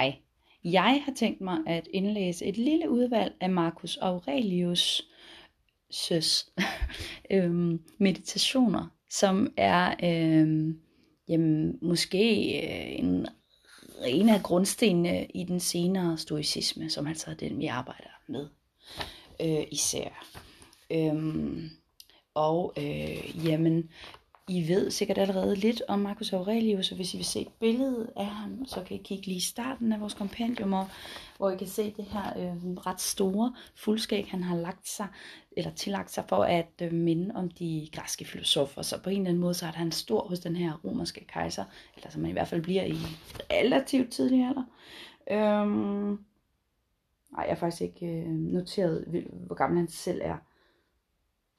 Hej. Jeg har tænkt mig at indlæse et lille udvalg af Marcus Aurelius' søs, øhm, meditationer, som er øhm, jamen, måske øh, en, en af grundstenene i den senere stoicisme, som altså er den, vi arbejder med øh, især. Øhm, og øh, jamen, i ved sikkert allerede lidt om Marcus Aurelius, og hvis I vil se et billede af ham, så kan I kigge lige i starten af vores kompendium, hvor I kan se det her øh, ret store fuldskæg, han har lagt sig, eller tillagt sig for at øh, minde om de græske filosofer. Så på en eller anden måde, så er han stor hos den her romerske kejser, eller som man i hvert fald bliver i relativt tidlig alder. Øhm, nej, jeg har faktisk ikke øh, noteret, hvor gammel han selv er.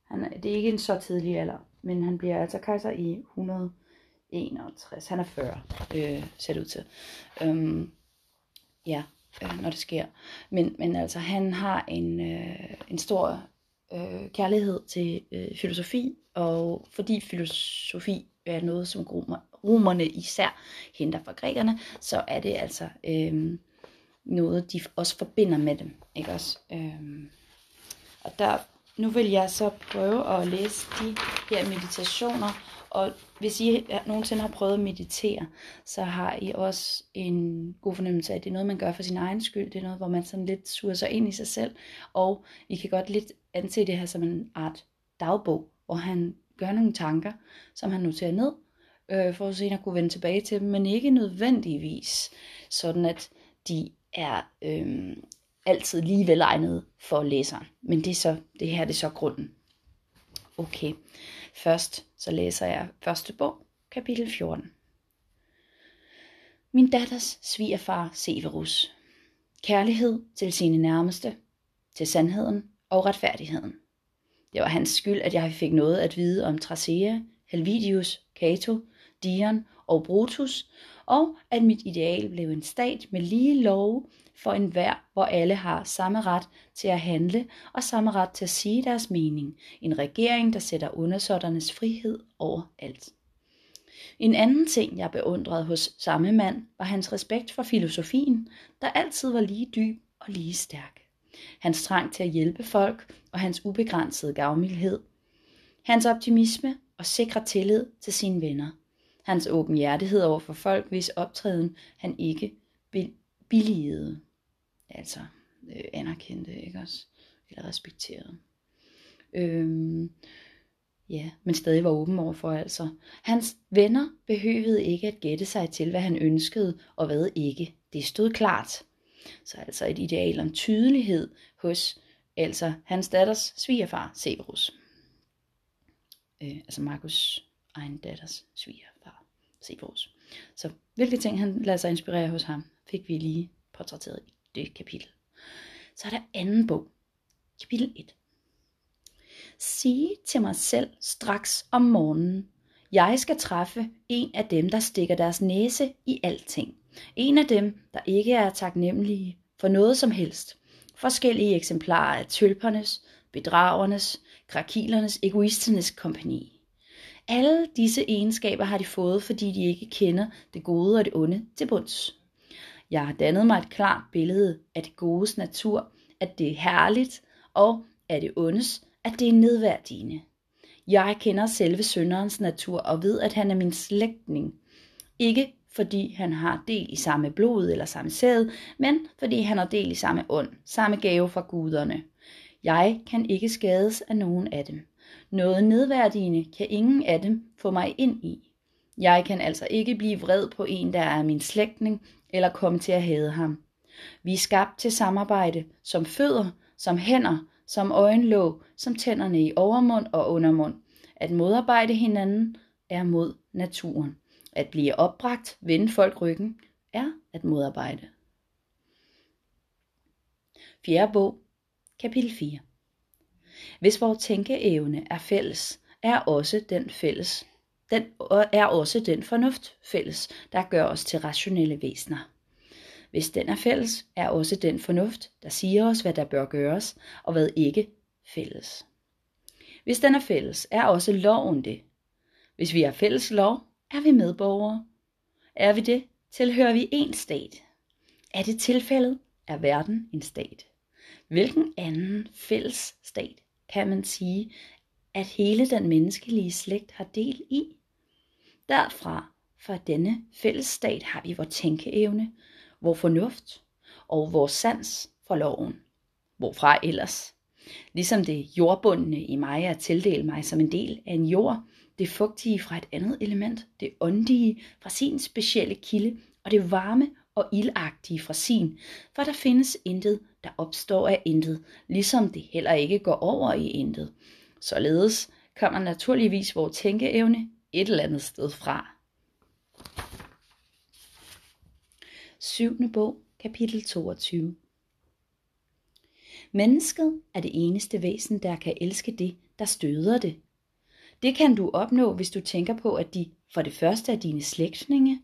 Han, er, det er ikke en så tidlig alder, men han bliver altså kejser i 161. Han er 40, øh, ser det ud til. Øhm, ja, øh, når det sker. Men, men altså, han har en, øh, en stor øh, kærlighed til øh, filosofi, og fordi filosofi er noget, som romer, romerne især henter fra grækerne, så er det altså øh, noget, de også forbinder med dem. Ikke også? Øh, og der nu vil jeg så prøve at læse de her meditationer, og hvis I nogensinde har prøvet at meditere, så har I også en god fornemmelse af, at det er noget, man gør for sin egen skyld. Det er noget, hvor man sådan lidt suger sig ind i sig selv, og I kan godt lidt anse det her som en art dagbog, hvor han gør nogle tanker, som han noterer ned, øh, for at senere kunne vende tilbage til dem, men ikke nødvendigvis sådan, at de er øh, altid lige velegnet for læseren. Men det, er så, det her det er så grunden. Okay, først så læser jeg første bog, kapitel 14. Min datters svigerfar Severus. Kærlighed til sine nærmeste, til sandheden og retfærdigheden. Det var hans skyld, at jeg fik noget at vide om Tracea, Helvidius, Cato, Dion og Brutus, og at mit ideal blev en stat med lige love for enhver, hvor alle har samme ret til at handle og samme ret til at sige deres mening. En regering, der sætter undersåtternes frihed over alt. En anden ting, jeg beundrede hos samme mand, var hans respekt for filosofien, der altid var lige dyb og lige stærk. Hans trang til at hjælpe folk og hans ubegrænsede gavmildhed. Hans optimisme og sikre tillid til sine venner. Hans åbenhjertighed over for folk, hvis optræden han ikke billigede altså øh, anerkendte, ikke også? Eller respekterede. Øhm, ja, men stadig var åben overfor altså. Hans venner behøvede ikke at gætte sig til, hvad han ønskede og hvad ikke. Det stod klart. Så altså et ideal om tydelighed hos altså hans datters svigerfar Severus. Øh, altså Markus egen datters svigerfar Sefos. Så hvilke ting han lader sig inspirere hos ham, fik vi lige portrætteret i det kapitel. Så er der anden bog, kapitel 1. Sige til mig selv straks om morgenen, jeg skal træffe en af dem, der stikker deres næse i alting. En af dem, der ikke er taknemmelige for noget som helst. Forskellige eksemplarer af tølpernes, bedragernes, krakilernes, egoisternes kompani. Alle disse egenskaber har de fået, fordi de ikke kender det gode og det onde til bunds. Jeg har dannet mig et klart billede af det godes natur, at det er herligt, og af det ondes, at det er nedværdigende. Jeg kender selve sønderens natur og ved, at han er min slægtning. Ikke fordi han har del i samme blod eller samme sæd, men fordi han har del i samme ånd, samme gave fra guderne. Jeg kan ikke skades af nogen af dem. Noget nedværdigende kan ingen af dem få mig ind i. Jeg kan altså ikke blive vred på en, der er min slægtning, eller komme til at hade ham. Vi er skabt til samarbejde, som fødder, som hænder, som øjenlåg, som tænderne i overmund og undermund. At modarbejde hinanden er mod naturen. At blive opbragt, vende folk ryggen, er at modarbejde. Fjerde bog, kapitel 4. Hvis vores tænkeevne er fælles, er også den fælles den er også den fornuft fælles, der gør os til rationelle væsener. Hvis den er fælles, er også den fornuft, der siger os, hvad der bør gøres, og hvad ikke fælles. Hvis den er fælles, er også loven det. Hvis vi har fælles lov, er vi medborgere. Er vi det, tilhører vi en stat. Er det tilfældet, er verden en stat. Hvilken anden fælles stat kan man sige, at hele den menneskelige slægt har del i? Derfra, fra denne fællesstat, har vi vores tænkeevne, vores fornuft og vores sans for loven. Hvorfra ellers? Ligesom det jordbundne i mig er tildelt mig som en del af en jord, det fugtige fra et andet element, det åndige fra sin specielle kilde, og det varme og ildagtige fra sin, for der findes intet, der opstår af intet, ligesom det heller ikke går over i intet. Således kommer naturligvis vores tænkeevne et eller andet sted fra. 7. bog, kapitel 22 Mennesket er det eneste væsen, der kan elske det, der støder det. Det kan du opnå, hvis du tænker på, at de for det første er dine slægtninge,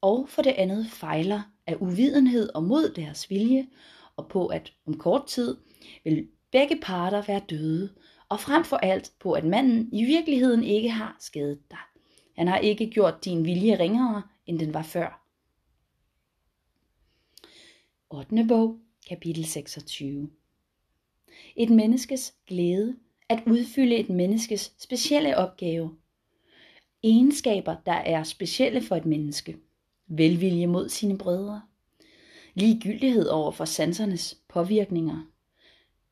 og for det andet fejler af uvidenhed og mod deres vilje, og på at om kort tid vil begge parter være døde, og frem for alt på, at manden i virkeligheden ikke har skadet dig. Han har ikke gjort din vilje ringere, end den var før. 8. bog, kapitel 26 Et menneskes glæde at udfylde et menneskes specielle opgave. Egenskaber, der er specielle for et menneske. Velvilje mod sine brødre. Ligegyldighed over for sansernes påvirkninger.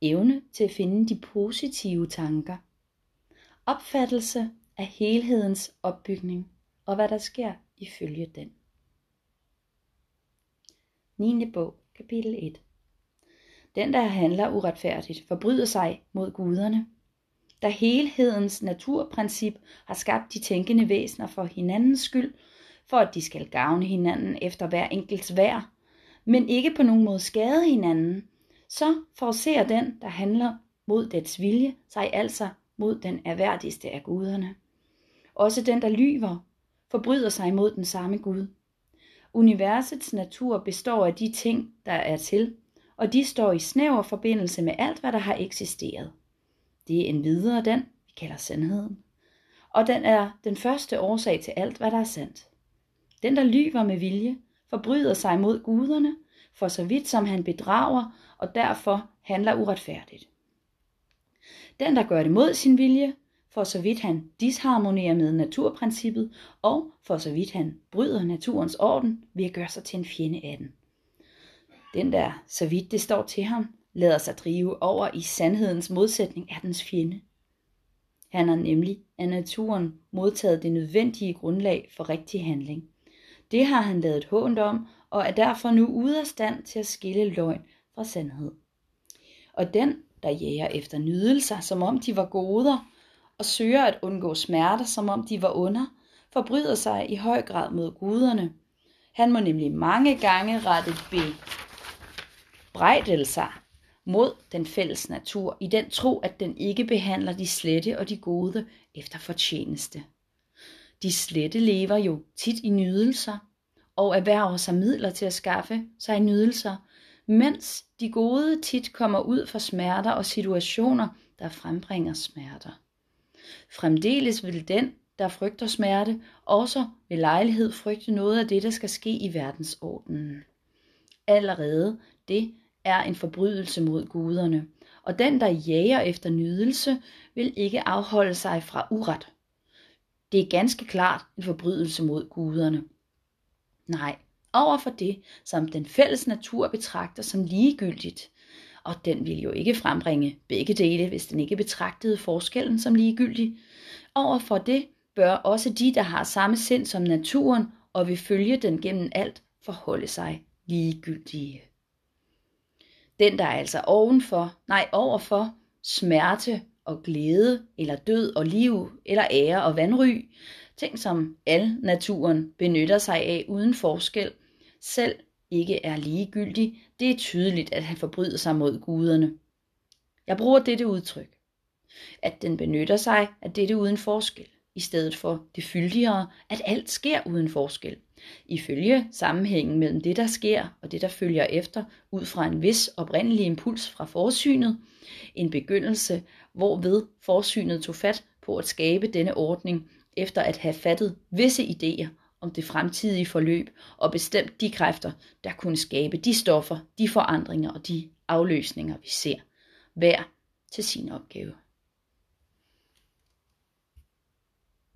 Evne til at finde de positive tanker. Opfattelse af helhedens opbygning og hvad der sker ifølge den. 9. bog, kapitel 1 Den, der handler uretfærdigt, forbryder sig mod guderne da helhedens naturprincip har skabt de tænkende væsener for hinandens skyld, for at de skal gavne hinanden efter hver enkelts værd, men ikke på nogen måde skade hinanden, så forser den, der handler mod dets vilje, sig altså mod den erværdigste af guderne. Også den, der lyver, forbryder sig mod den samme Gud. Universets natur består af de ting, der er til, og de står i snæver forbindelse med alt, hvad der har eksisteret. Det er en videre den, vi kalder sandheden. Og den er den første årsag til alt, hvad der er sandt. Den, der lyver med vilje, forbryder sig mod guderne, for så vidt som han bedrager og derfor handler uretfærdigt. Den, der gør det mod sin vilje, for så vidt han disharmonerer med naturprincippet, og for så vidt han bryder naturens orden ved at gøre sig til en fjende af den. Den der, så vidt det står til ham, lader sig drive over i sandhedens modsætning er dens fjende. Han har nemlig af naturen modtaget det nødvendige grundlag for rigtig handling. Det har han lavet hånd om, og er derfor nu ude af stand til at skille løgn fra sandhed. Og den, der jager efter nydelser, som om de var goder, og søger at undgå smerter, som om de var under, forbryder sig i høj grad mod guderne. Han må nemlig mange gange rette bebrejdelser mod den fælles natur, i den tro, at den ikke behandler de slette og de gode efter fortjeneste. De slette lever jo tit i nydelser, og erhverver sig midler til at skaffe sig nydelser, mens de gode tit kommer ud for smerter og situationer, der frembringer smerter. Fremdeles vil den, der frygter smerte, også ved lejlighed frygte noget af det, der skal ske i verdensordenen. Allerede det, er en forbrydelse mod guderne, og den, der jager efter nydelse, vil ikke afholde sig fra uret. Det er ganske klart en forbrydelse mod guderne. Nej, over for det, som den fælles natur betragter som ligegyldigt, og den vil jo ikke frembringe begge dele, hvis den ikke betragtede forskellen som ligegyldig. Over for det bør også de, der har samme sind som naturen og vil følge den gennem alt, forholde sig ligegyldige. Den, der er altså ovenfor, nej, overfor smerte og glæde, eller død og liv, eller ære og vandry, ting som al naturen benytter sig af uden forskel, selv ikke er ligegyldig, det er tydeligt, at han forbryder sig mod guderne. Jeg bruger dette udtryk, at den benytter sig af dette uden forskel, i stedet for det fyldigere, at alt sker uden forskel. Ifølge sammenhængen mellem det, der sker og det, der følger efter, ud fra en vis oprindelig impuls fra forsynet, en begyndelse, hvorved forsynet tog fat på at skabe denne ordning, efter at have fattet visse idéer om det fremtidige forløb og bestemt de kræfter, der kunne skabe de stoffer, de forandringer og de afløsninger, vi ser. Hver til sin opgave.